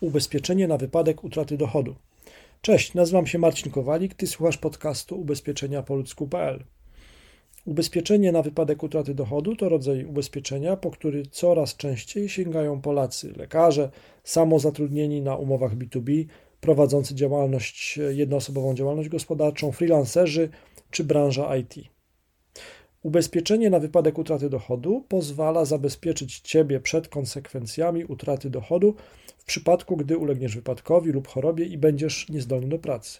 Ubezpieczenie na wypadek utraty dochodu. Cześć, nazywam się Marcin Kowalik, ty słuchasz podcastu ubezpieczenia po ludzku.pl. Ubezpieczenie na wypadek utraty dochodu to rodzaj ubezpieczenia, po który coraz częściej sięgają Polacy, lekarze, samozatrudnieni na umowach B2B, prowadzący działalność, jednoosobową działalność gospodarczą, freelancerzy czy branża IT. Ubezpieczenie na wypadek utraty dochodu pozwala zabezpieczyć Ciebie przed konsekwencjami utraty dochodu w przypadku, gdy ulegniesz wypadkowi lub chorobie i będziesz niezdolny do pracy.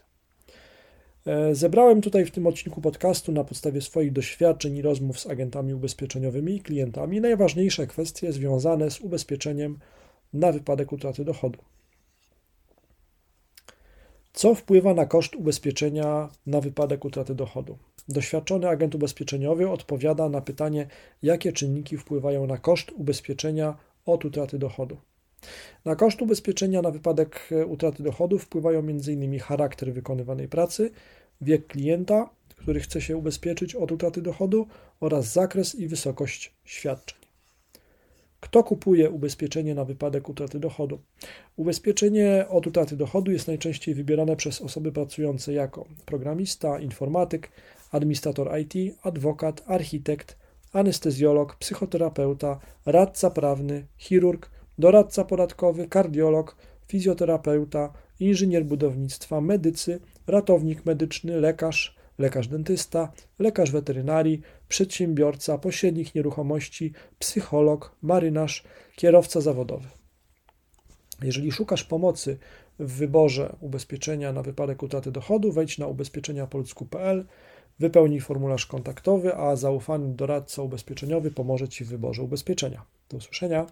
E, zebrałem tutaj w tym odcinku podcastu na podstawie swoich doświadczeń i rozmów z agentami ubezpieczeniowymi i klientami najważniejsze kwestie związane z ubezpieczeniem na wypadek utraty dochodu. Co wpływa na koszt ubezpieczenia na wypadek utraty dochodu? Doświadczony agent ubezpieczeniowy odpowiada na pytanie, jakie czynniki wpływają na koszt ubezpieczenia od utraty dochodu. Na koszt ubezpieczenia na wypadek e, utraty dochodu wpływają m.in. charakter wykonywanej pracy, wiek klienta, który chce się ubezpieczyć od utraty dochodu oraz zakres i wysokość świadczeń. Kto kupuje ubezpieczenie na wypadek utraty dochodu? Ubezpieczenie od utraty dochodu jest najczęściej wybierane przez osoby pracujące jako programista, informatyk, administrator IT, adwokat, architekt, anestezjolog, psychoterapeuta, radca prawny, chirurg, doradca podatkowy, kardiolog, fizjoterapeuta, inżynier budownictwa, medycy, ratownik medyczny, lekarz, lekarz dentysta, lekarz weterynarii, przedsiębiorca, pośrednik nieruchomości, psycholog, marynarz, kierowca zawodowy. Jeżeli szukasz pomocy w wyborze ubezpieczenia na wypadek utraty dochodu, wejdź na ubezpieczeniapolsku.pl, wypełnij formularz kontaktowy, a zaufany doradca ubezpieczeniowy pomoże Ci w wyborze ubezpieczenia. Do usłyszenia.